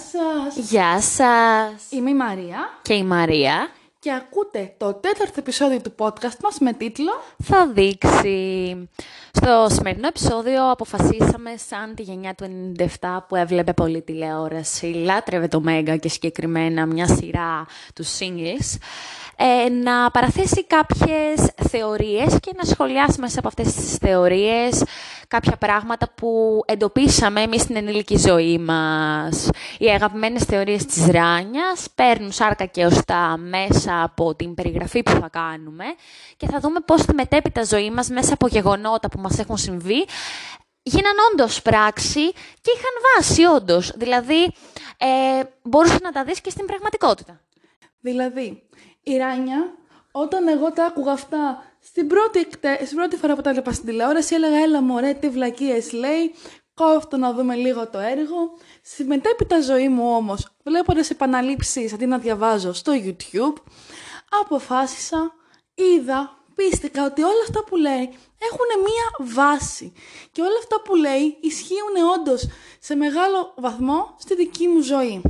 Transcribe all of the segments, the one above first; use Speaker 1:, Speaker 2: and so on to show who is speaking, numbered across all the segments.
Speaker 1: σας, γεια σας.
Speaker 2: Γεια σας.
Speaker 1: Είμαι η Μαρία
Speaker 2: Και η Μαρία
Speaker 1: και ακούτε το τέταρτο επεισόδιο του podcast μας με τίτλο
Speaker 2: θα δείξει. Στο σημερινό επεισόδιο αποφασίσαμε σαν τη γενιά του 97 που έβλεπε πολύ τηλεόραση, λάτρευε το Μέγκα και συγκεκριμένα μια σειρά του singles, ε, να παραθέσει κάποιες θεωρίες και να σχολιάσει μέσα από αυτές τις θεωρίες κάποια πράγματα που εντοπίσαμε εμείς στην ενήλικη ζωή μας. Οι αγαπημένες θεωρίες της Ράνιας παίρνουν σάρκα και οστά μέσα από την περιγραφή που θα κάνουμε και θα δούμε πώς τη μετέπειτα ζωή μας μέσα από γεγονότα που μας έχουν συμβεί γίναν όντως πράξη και είχαν βάση όντως. Δηλαδή, ε, μπορούσες να τα δεις και στην πραγματικότητα.
Speaker 1: Δηλαδή, η Ράνια, όταν εγώ τα άκουγα αυτά στην πρώτη, εκτε- στην πρώτη φορά που τα έβλεπα στην τηλεόραση, έλεγα έλα μωρέ τι βλακίες λέει, κόφτω να δούμε λίγο το έργο. Στη μετέπειτα ζωή μου όμως, βλέποντας επαναλήψεις αντί να διαβάζω στο YouTube, αποφάσισα, είδα, πίστηκα ότι όλα αυτά που λέει έχουν μία βάση. Και όλα αυτά που λέει ισχύουν όντως σε μεγάλο βαθμό στη δική μου ζωή.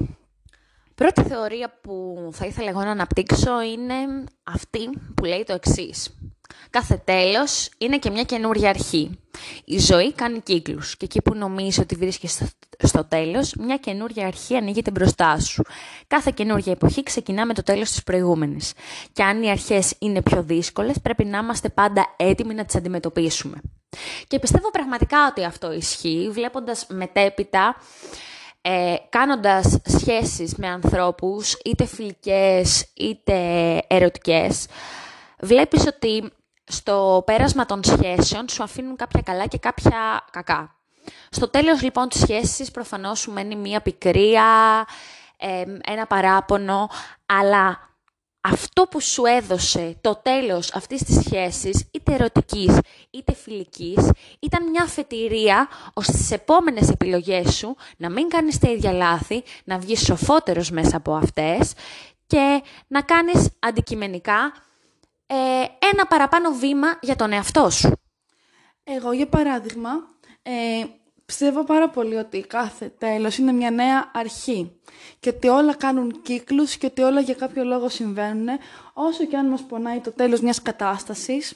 Speaker 2: Πρώτη θεωρία που θα ήθελα εγώ να αναπτύξω είναι αυτή που λέει το εξής. Κάθε τέλος είναι και μια καινούργια αρχή. Η ζωή κάνει κύκλους και εκεί που νομίζεις ότι βρίσκεσαι στο τέλος, μια καινούργια αρχή ανοίγεται μπροστά σου. Κάθε καινούργια εποχή ξεκινά με το τέλος της προηγούμενης. Και αν οι αρχές είναι πιο δύσκολες, πρέπει να είμαστε πάντα έτοιμοι να τις αντιμετωπίσουμε. Και πιστεύω πραγματικά ότι αυτό ισχύει, βλέποντας μετέπειτα ε, κάνοντας σχέσεις με ανθρώπους, είτε φιλικές είτε ερωτικές, βλέπεις ότι στο πέρασμα των σχέσεων σου αφήνουν κάποια καλά και κάποια κακά. Στο τέλος λοιπόν της σχέσης προφανώς σου μένει μία πικρία, ε, ένα παράπονο, αλλά αυτό που σου έδωσε το τέλος αυτής της σχέσης, είτε ερωτικής είτε φιλικής, ήταν μια αφετηρία ώστε στις επόμενες επιλογές σου να μην κάνεις τα ίδια λάθη, να βγεις σοφότερος μέσα από αυτές και να κάνεις αντικειμενικά ε, ένα παραπάνω βήμα για τον εαυτό σου.
Speaker 1: Εγώ, για παράδειγμα, ε, πιστεύω πάρα πολύ ότι κάθε τέλος είναι μια νέα αρχή και ότι όλα κάνουν κύκλους και ότι όλα για κάποιο λόγο συμβαίνουν, όσο και αν μας πονάει το τέλος μιας κατάστασης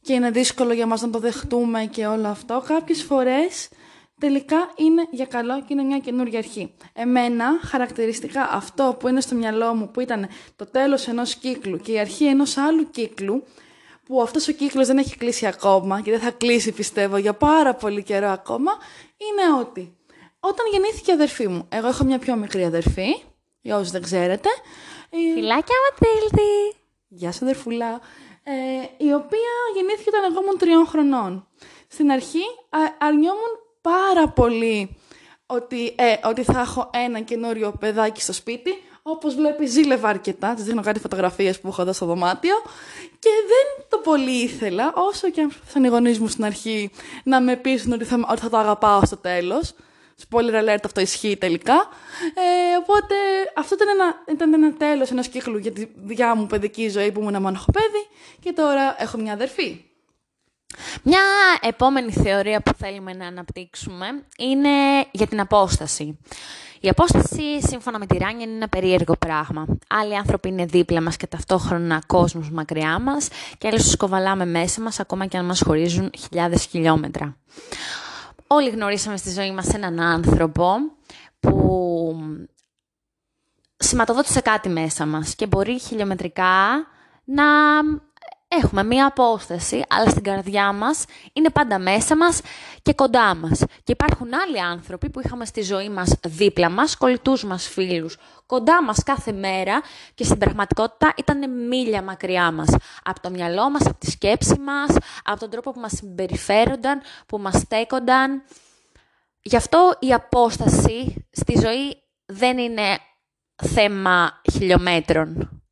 Speaker 1: και είναι δύσκολο για μας να το δεχτούμε και όλο αυτό, κάποιες φορές τελικά είναι για καλό και είναι μια καινούργια αρχή. Εμένα, χαρακτηριστικά αυτό που είναι στο μυαλό μου, που ήταν το τέλος ενός κύκλου και η αρχή ενός άλλου κύκλου, που αυτός ο κύκλος δεν έχει κλείσει ακόμα και δεν θα κλείσει πιστεύω για πάρα πολύ καιρό ακόμα, είναι ότι όταν γεννήθηκε η αδερφή μου, εγώ έχω μια πιο μικρή αδερφή, για όσους δεν ξέρετε, η-
Speaker 2: Φιλάκια Ματίλδη!
Speaker 1: Γεια σου, αδερφούλα. Ε, η οποία γεννήθηκε όταν εγώ ήμουν τριών χρονών. Στην αρχή α, αρνιόμουν πάρα πολύ ότι, ε, ότι θα έχω ένα καινούριο παιδάκι στο σπίτι. Όπως βλέπει ζήλευα αρκετά, της δείχνω κάτι φωτογραφίες που έχω εδώ στο δωμάτιο και δεν το πολύ ήθελα, όσο και αν προσπαθούσαν οι γονείς μου στην αρχή να με πείσουν ότι θα, ότι θα το αγαπάω στο τέλος. Spoiler alert, αυτό ισχύει τελικά. Ε, οπότε αυτό ήταν ένα, ήταν ένα τέλος ενός κύκλου για τη δικιά μου παιδική ζωή που ήμουν μοναχοπέδι και τώρα έχω μια αδερφή.
Speaker 2: Μια επόμενη θεωρία που θέλουμε να αναπτύξουμε είναι για την απόσταση. Η απόσταση, σύμφωνα με τη Ράνια, είναι ένα περίεργο πράγμα. Άλλοι άνθρωποι είναι δίπλα μας και ταυτόχρονα κόσμος μακριά μας και άλλους τους κοβαλάμε μέσα μας, ακόμα και αν μας χωρίζουν χιλιάδες χιλιόμετρα. Όλοι γνωρίσαμε στη ζωή μας έναν άνθρωπο που σηματοδότησε κάτι μέσα μας και μπορεί χιλιομετρικά να έχουμε μία απόσταση, αλλά στην καρδιά μας είναι πάντα μέσα μας και κοντά μας. Και υπάρχουν άλλοι άνθρωποι που είχαμε στη ζωή μας δίπλα μας, κολλητούς μας φίλους, κοντά μας κάθε μέρα και στην πραγματικότητα ήταν μίλια μακριά μας. Από το μυαλό μας, από τη σκέψη μας, από τον τρόπο που μας συμπεριφέρονταν, που μας στέκονταν. Γι' αυτό η απόσταση στη ζωή δεν είναι θέμα χιλιόμετρων.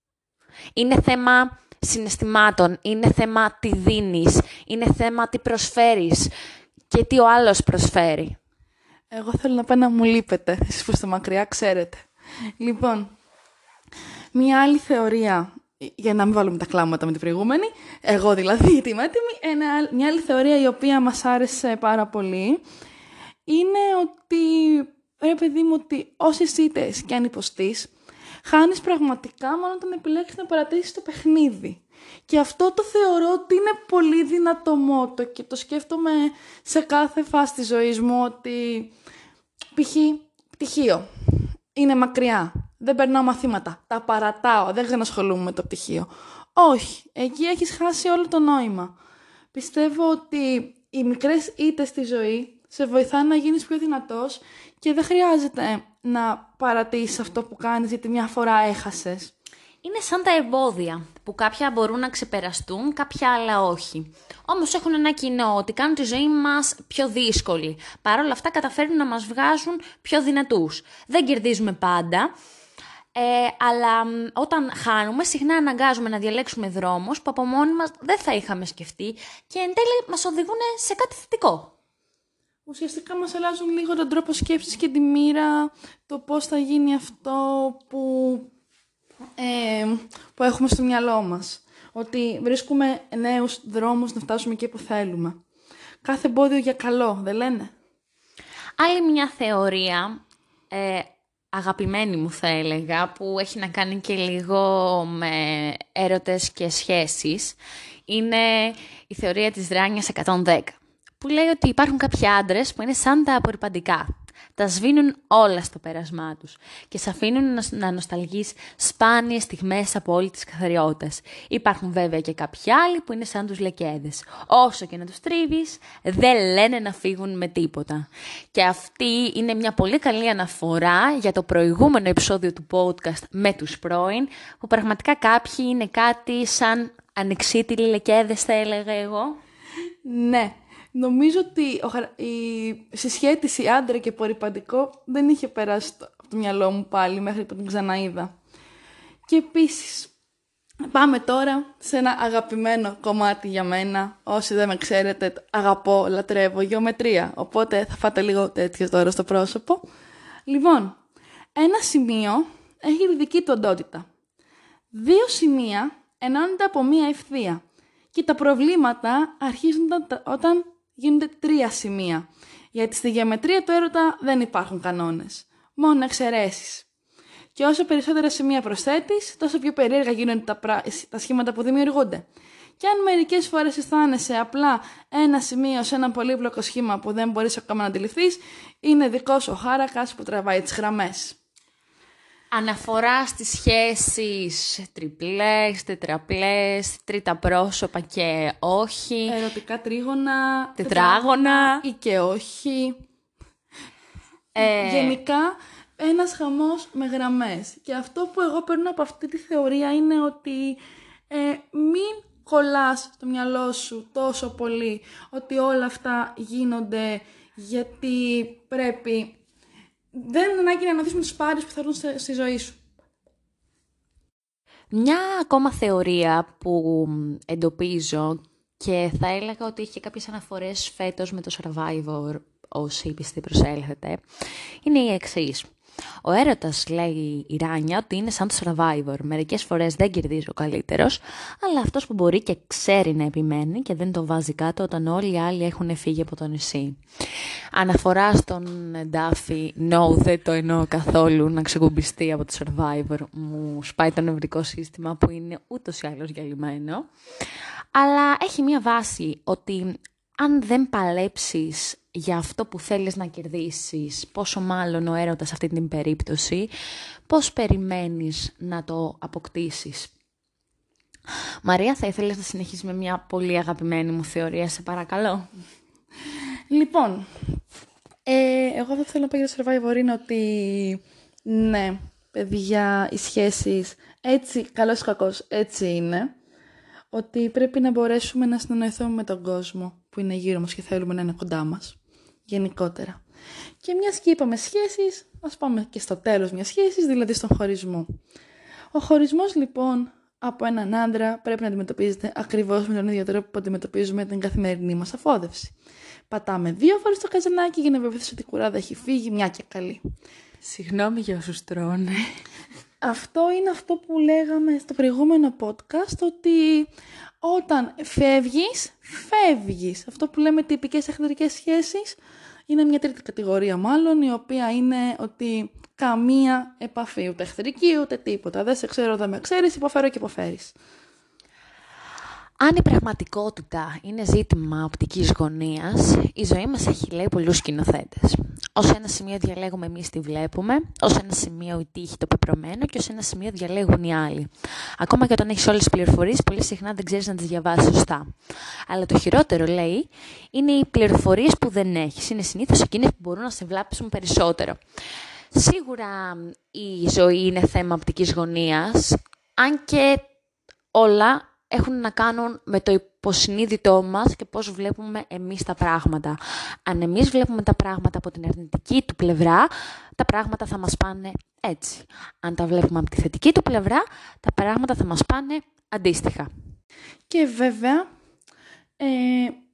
Speaker 2: Είναι θέμα συναισθημάτων, είναι θέμα τι δίνεις, είναι θέμα τι προσφέρεις και τι ο άλλος προσφέρει.
Speaker 1: Εγώ θέλω να πάω να μου λείπετε, εσείς που είστε μακριά ξέρετε. Λοιπόν, μια άλλη θεωρία, για να μην βάλουμε τα κλάματα με την προηγούμενη, εγώ δηλαδή γιατί είμαι έτοιμη, ένα, μια άλλη θεωρία η οποία μας άρεσε πάρα πολύ, είναι ότι ρε παιδί μου, ότι όσες ήττες και αν υποστείς, χάνεις πραγματικά μόνο όταν επιλέξεις να παρατήσεις το παιχνίδι. Και αυτό το θεωρώ ότι είναι πολύ δυνατό μότο και το σκέφτομαι σε κάθε φάση της ζωής μου ότι π.χ. πτυχίο είναι μακριά, δεν περνάω μαθήματα, τα παρατάω, δεν ασχολούμαι με το πτυχίο. Όχι, εκεί έχεις χάσει όλο το νόημα. Πιστεύω ότι οι μικρές ήττες στη ζωή σε βοηθάνε να γίνεις πιο δυνατός και δεν χρειάζεται να παρατήσεις αυτό που κάνεις γιατί μια φορά έχασες.
Speaker 2: Είναι σαν τα εμπόδια που κάποια μπορούν να ξεπεραστούν, κάποια άλλα όχι. Όμως έχουν ένα κοινό ότι κάνουν τη ζωή μας πιο δύσκολη. Παρ' όλα αυτά καταφέρνουν να μας βγάζουν πιο δυνατούς. Δεν κερδίζουμε πάντα, ε, αλλά όταν χάνουμε, συχνά αναγκάζουμε να διαλέξουμε δρόμους που από μόνοι μας δεν θα είχαμε σκεφτεί και εν τέλει μας οδηγούν σε κάτι θετικό.
Speaker 1: Ουσιαστικά μας αλλάζουν λίγο τον τρόπο σκέψης και τη μοίρα, το πώς θα γίνει αυτό που, ε, που έχουμε στο μυαλό μας. Ότι βρίσκουμε νέους δρόμους να φτάσουμε εκεί που θέλουμε. Κάθε εμπόδιο για καλό, δεν λένε;
Speaker 2: Άλλη μια θεωρία, ε, αγαπημένη μου θα έλεγα, που έχει να κάνει και λίγο με έρωτες και σχέσεις, είναι η θεωρία της Ράνιας 110 που λέει ότι υπάρχουν κάποιοι άντρες που είναι σαν τα απορριπαντικά. Τα σβήνουν όλα στο πέρασμά τους και σε αφήνουν να νοσταλγείς σπάνιες στιγμές από όλη τις καθαριότητες. Υπάρχουν βέβαια και κάποιοι άλλοι που είναι σαν τους λεκέδες. Όσο και να τους τρίβεις, δεν λένε να φύγουν με τίποτα. Και αυτή είναι μια πολύ καλή αναφορά για το προηγούμενο επεισόδιο του podcast με τους πρώην, που πραγματικά κάποιοι είναι κάτι σαν ανεξίτηλοι λεκέδες θα έλεγα εγώ.
Speaker 1: Ναι, Νομίζω ότι η συσχέτιση άντρα και απορριπαντικό δεν είχε περάσει από το μυαλό μου πάλι μέχρι που την ξαναείδα. Και επίσης, πάμε τώρα σε ένα αγαπημένο κομμάτι για μένα. Όσοι δεν με ξέρετε, αγαπώ, λατρεύω γεωμετρία. Οπότε θα φάτε λίγο τέτοιο τώρα στο πρόσωπο. Λοιπόν, ένα σημείο έχει τη δική του οντότητα. Δύο σημεία ενώνονται από μία ευθεία. Και τα προβλήματα αρχίζουν όταν γίνονται τρία σημεία. Γιατί στη γεωμετρία του έρωτα δεν υπάρχουν κανόνες. Μόνο εξαιρέσεις. Και όσο περισσότερα σημεία προσθέτεις, τόσο πιο περίεργα γίνονται τα, πρα... τα σχήματα που δημιουργούνται. Και αν μερικές φορές αισθάνεσαι απλά ένα σημείο σε ένα πολύπλοκο σχήμα που δεν μπορείς ακόμα να αντιληφθείς, είναι δικός ο χάρακας που τραβάει τις γραμμές.
Speaker 2: Αναφορά στις σχέσεις τριπλές, τετραπλές, τρίτα πρόσωπα και όχι.
Speaker 1: Ερωτικά τρίγωνα,
Speaker 2: τετράγωνα
Speaker 1: ή και όχι. Ε... Γενικά ένας χαμός με γραμμές. Και αυτό που εγώ παίρνω από αυτή τη θεωρία είναι ότι ε, μην κολλάς το μυαλό σου τόσο πολύ ότι όλα αυτά γίνονται γιατί πρέπει δεν είναι ανάγκη να αναδείξουμε τους πάρεις που θα έρθουν στη ζωή σου.
Speaker 2: Μια ακόμα θεωρία που εντοπίζω και θα έλεγα ότι έχει κάποιες αναφορές φέτος με το Survivor όσοι πιστοί προσέλθετε, είναι η εξής. Ο έρωτας λέει η Ράνια ότι είναι σαν το survivor. Μερικές φορές δεν κερδίζει ο καλύτερος, αλλά αυτός που μπορεί και ξέρει να επιμένει και δεν το βάζει κάτω όταν όλοι οι άλλοι έχουν φύγει από το νησί. Αναφορά στον Ντάφι, no, δεν το εννοώ καθόλου να ξεκουμπιστεί από το survivor. Μου σπάει το νευρικό σύστημα που είναι ούτως ή άλλως γυαλισμένο. Αλλά έχει μία βάση ότι αν δεν παλέψεις για αυτό που θέλεις να κερδίσεις, πόσο μάλλον ο έρωτας αυτή την περίπτωση, πώς περιμένεις να το αποκτήσεις; Μαρία, θα ήθελες να συνεχίσεις με μια πολύ αγαπημένη μου θεωρία, σε παρακαλώ;
Speaker 1: Λοιπόν, ε, εγώ αυτό που θέλω να πω για το Survivor είναι ότι, ναι, παιδιά, οι σχέσεις, έτσι, καλός ή κακός, έτσι είναι ότι πρέπει να μπορέσουμε να συνεννοηθούμε με τον κόσμο που είναι γύρω μας και θέλουμε να είναι κοντά μας, γενικότερα. Και μιας και είπαμε σχέσεις, ας πάμε και στο τέλος μιας σχέσης, δηλαδή στον χωρισμό. Ο χωρισμός λοιπόν από έναν άντρα πρέπει να αντιμετωπίζεται ακριβώς με τον ίδιο τρόπο που αντιμετωπίζουμε την καθημερινή μας αφόδευση. Πατάμε δύο φορές το καζανάκι για να βεβαιωθείς ότι η κουράδα έχει φύγει, μια και καλή.
Speaker 2: Συγγνώμη για όσους τρώνε.
Speaker 1: Αυτό είναι αυτό που λέγαμε στο προηγούμενο podcast, ότι όταν φεύγεις, φεύγεις. Αυτό που λέμε τυπικές εχθρικές σχέσεις, είναι μια τρίτη κατηγορία μάλλον, η οποία είναι ότι καμία επαφή, ούτε εχθρική, ούτε τίποτα. Δεν σε ξέρω, δεν με ξέρεις, υποφέρω και υποφέρεις.
Speaker 2: Αν η πραγματικότητα είναι ζήτημα οπτικής γωνίας, η ζωή μας έχει λέει πολλούς σκηνοθέτες. Ως ένα σημείο διαλέγουμε εμείς τι βλέπουμε, ως ένα σημείο η τύχη το πεπρωμένο και ως ένα σημείο διαλέγουν οι άλλοι. Ακόμα και όταν έχεις όλες τις πληροφορίες, πολύ συχνά δεν ξέρεις να τις διαβάσεις σωστά. Αλλά το χειρότερο, λέει, είναι οι πληροφορίες που δεν έχεις. Είναι συνήθως εκείνες που μπορούν να σε βλάψουν περισσότερο. Σίγουρα η ζωή είναι θέμα οπτικής γωνίας, αν και όλα έχουν να κάνουν με το υποσυνείδητό μας και πώς βλέπουμε εμείς τα πράγματα. Αν εμείς βλέπουμε τα πράγματα από την αρνητική του πλευρά, τα πράγματα θα μας πάνε έτσι. Αν τα βλέπουμε από τη θετική του πλευρά, τα πράγματα θα μας πάνε αντίστοιχα.
Speaker 1: Και βέβαια, ε,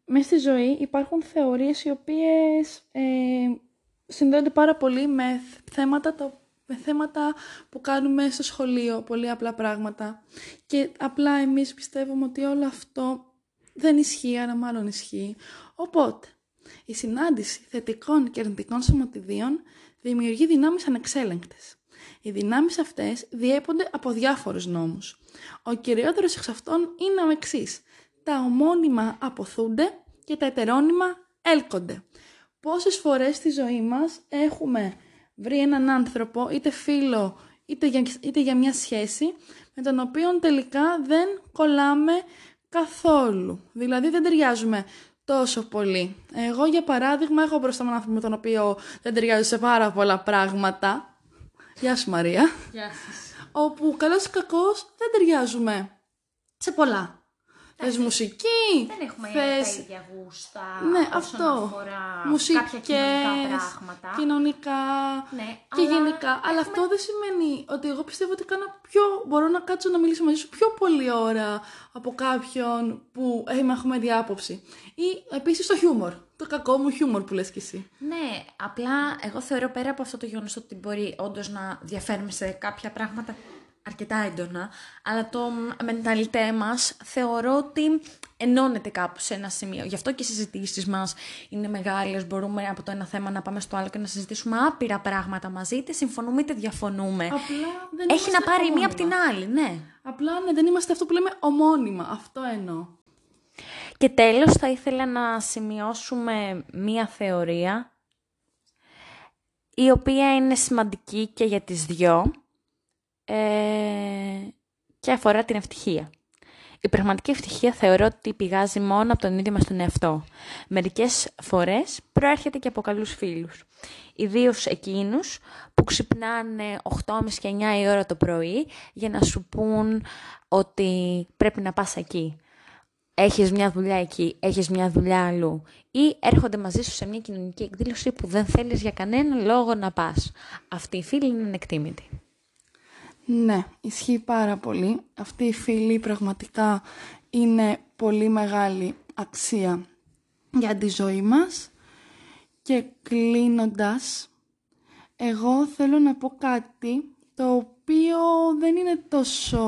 Speaker 1: μέσα στη ζωή υπάρχουν θεωρίες οι οποίες ε, συνδέονται πάρα πολύ με θέματα τα με θέματα που κάνουμε στο σχολείο, πολύ απλά πράγματα. Και απλά εμείς πιστεύουμε ότι όλο αυτό δεν ισχύει, άρα μάλλον ισχύει. Οπότε, η συνάντηση θετικών και αρνητικών σωματιδίων δημιουργεί δυνάμεις ανεξέλεγκτες. Οι δυνάμεις αυτές διέπονται από διάφορους νόμους. Ο κυριότερος εξ αυτών είναι ο εξής. Τα ομώνυμα αποθούνται και τα ετερόνυμα έλκονται. Πόσες φορές στη ζωή μας έχουμε βρει έναν άνθρωπο, είτε φίλο, είτε για, είτε για μια σχέση, με τον οποίο τελικά δεν κολλάμε καθόλου. Δηλαδή δεν ταιριάζουμε τόσο πολύ. Εγώ για παράδειγμα έχω μπροστά μου έναν άνθρωπο με τον οποίο δεν ταιριάζω σε πάρα πολλά πράγματα. Γεια σου Μαρία.
Speaker 2: Γεια σας.
Speaker 1: Όπου καλώς ή κακώς δεν ταιριάζουμε σε πολλά. Θες μουσική.
Speaker 2: Δεν έχουμε
Speaker 1: θες...
Speaker 2: τα ίδια γούστα
Speaker 1: ναι,
Speaker 2: όσον
Speaker 1: αυτό.
Speaker 2: αφορά
Speaker 1: Μουσικές,
Speaker 2: κάποια κοινωνικά πράγματα.
Speaker 1: κοινωνικά
Speaker 2: Ναι,
Speaker 1: και
Speaker 2: αλλά
Speaker 1: γενικά. Αλλά αυτό δεν σημαίνει ότι εγώ πιστεύω ότι κάνω πιο... μπορώ να κάτσω να μιλήσω μαζί σου πιο πολλή ώρα από κάποιον που έχουμε διάποψη. Ή επίσης το χιούμορ. Το κακό μου χιούμορ που λες κι εσύ.
Speaker 2: Ναι, απλά εγώ θεωρώ πέρα από αυτό το γεγονός ότι μπορεί όντως να διαφέρουμε σε κάποια πράγματα αρκετά έντονα, αλλά το μενταλιτέ μας θεωρώ ότι ενώνεται κάπου σε ένα σημείο. Γι' αυτό και οι συζητήσεις μας είναι μεγάλες, μπορούμε από το ένα θέμα να πάμε στο άλλο και να συζητήσουμε άπειρα πράγματα μαζί, είτε συμφωνούμε είτε διαφωνούμε.
Speaker 1: Απλά δεν
Speaker 2: Έχει να
Speaker 1: είμαστε
Speaker 2: πάρει η μία
Speaker 1: ομώνυμα.
Speaker 2: από την άλλη, ναι.
Speaker 1: Απλά ναι, δεν είμαστε αυτό που λέμε ομώνυμα. Αυτό εννοώ.
Speaker 2: Και τέλος θα ήθελα να σημειώσουμε μία θεωρία η οποία είναι σημαντική και για τις δυο ε, και αφορά την ευτυχία. Η πραγματική ευτυχία θεωρώ ότι πηγάζει μόνο από τον ίδιο μας τον εαυτό. Μερικές φορές προέρχεται και από καλούς φίλους. Ιδίως εκείνους που ξυπνάνε 8.30 και 9 η ώρα το πρωί για να σου πούν ότι πρέπει να πας εκεί. Έχεις μια δουλειά εκεί, έχεις μια δουλειά αλλού. Ή έρχονται μαζί σου σε μια κοινωνική εκδήλωση που δεν θέλεις για κανένα λόγο να πας. Αυτή η φίλη είναι ανεκτήμητη.
Speaker 1: Ναι, ισχύει πάρα πολύ. Αυτή η φίλη πραγματικά είναι πολύ μεγάλη αξία για τη ζωή μας. Και κλείνοντας, εγώ θέλω να πω κάτι το οποίο δεν είναι τόσο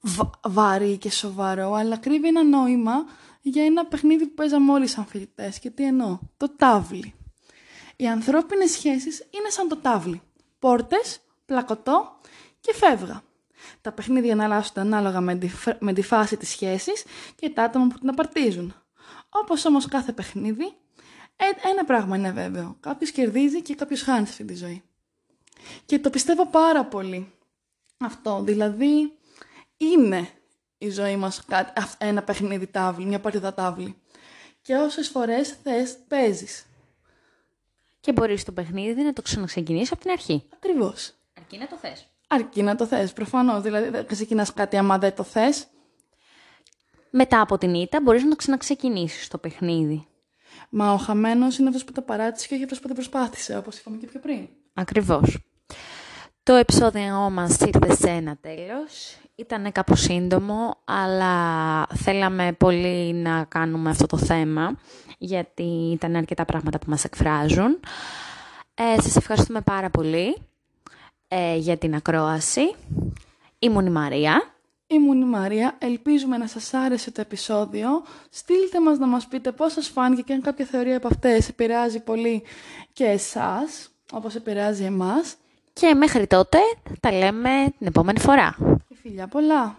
Speaker 1: βα- βαρύ και σοβαρό, αλλά κρύβει ένα νόημα για ένα παιχνίδι που παίζαμε όλοι σαν φοιτητές. Και τι εννοώ, το τάβλι. Οι ανθρώπινες σχέσεις είναι σαν το τάβλι. Πόρτες, πλακωτό και φεύγα. Τα παιχνίδια αναλάσσονται ανάλογα με τη, φ- με τη φάση της σχέσης και τα άτομα που την απαρτίζουν. Όπως όμως κάθε παιχνίδι, ε- ένα πράγμα είναι βέβαιο. Κάποιος κερδίζει και κάποιος χάνει σε αυτή τη ζωή. Και το πιστεύω πάρα πολύ. Αυτό, δηλαδή, είναι η ζωή μας κάτι, αυ- ένα παιχνίδι τάβλι, μια παρτίδα τάβλι. Και όσες φορές θες, παίζεις.
Speaker 2: Και μπορείς το παιχνίδι να το ξαναξεκινήσεις από την αρχή.
Speaker 1: Ακριβώς.
Speaker 2: Αρκεί να το θες.
Speaker 1: Αρκεί να το θες, προφανώς. Δηλαδή, δεν ξεκινάς κάτι άμα δεν το θες.
Speaker 2: Μετά από την ήττα μπορείς να το ξαναξεκινήσεις το παιχνίδι.
Speaker 1: Μα ο χαμένος είναι αυτός που το παράτησε και όχι αυτός που δεν προσπάθησε, όπως είπαμε και πιο πριν.
Speaker 2: Ακριβώς. Το επεισόδιο μας ήρθε σε ένα τέλος. Ήταν κάπως σύντομο, αλλά θέλαμε πολύ να κάνουμε αυτό το θέμα, γιατί ήταν αρκετά πράγματα που μας εκφράζουν. Ε, σας ευχαριστούμε πάρα πολύ ε, για την ακρόαση. Ήμουν η Μαρία.
Speaker 1: Ήμουν η Μαρία, ελπίζουμε να σας άρεσε το επεισόδιο. Στείλτε μας να μας πείτε πώς σας φάνηκε και αν κάποια θεωρία από αυτές επηρεάζει πολύ και εσάς, όπως επηρεάζει εμάς.
Speaker 2: Και μέχρι τότε τα λέμε την επόμενη φορά.
Speaker 1: Και φιλιά πολλά!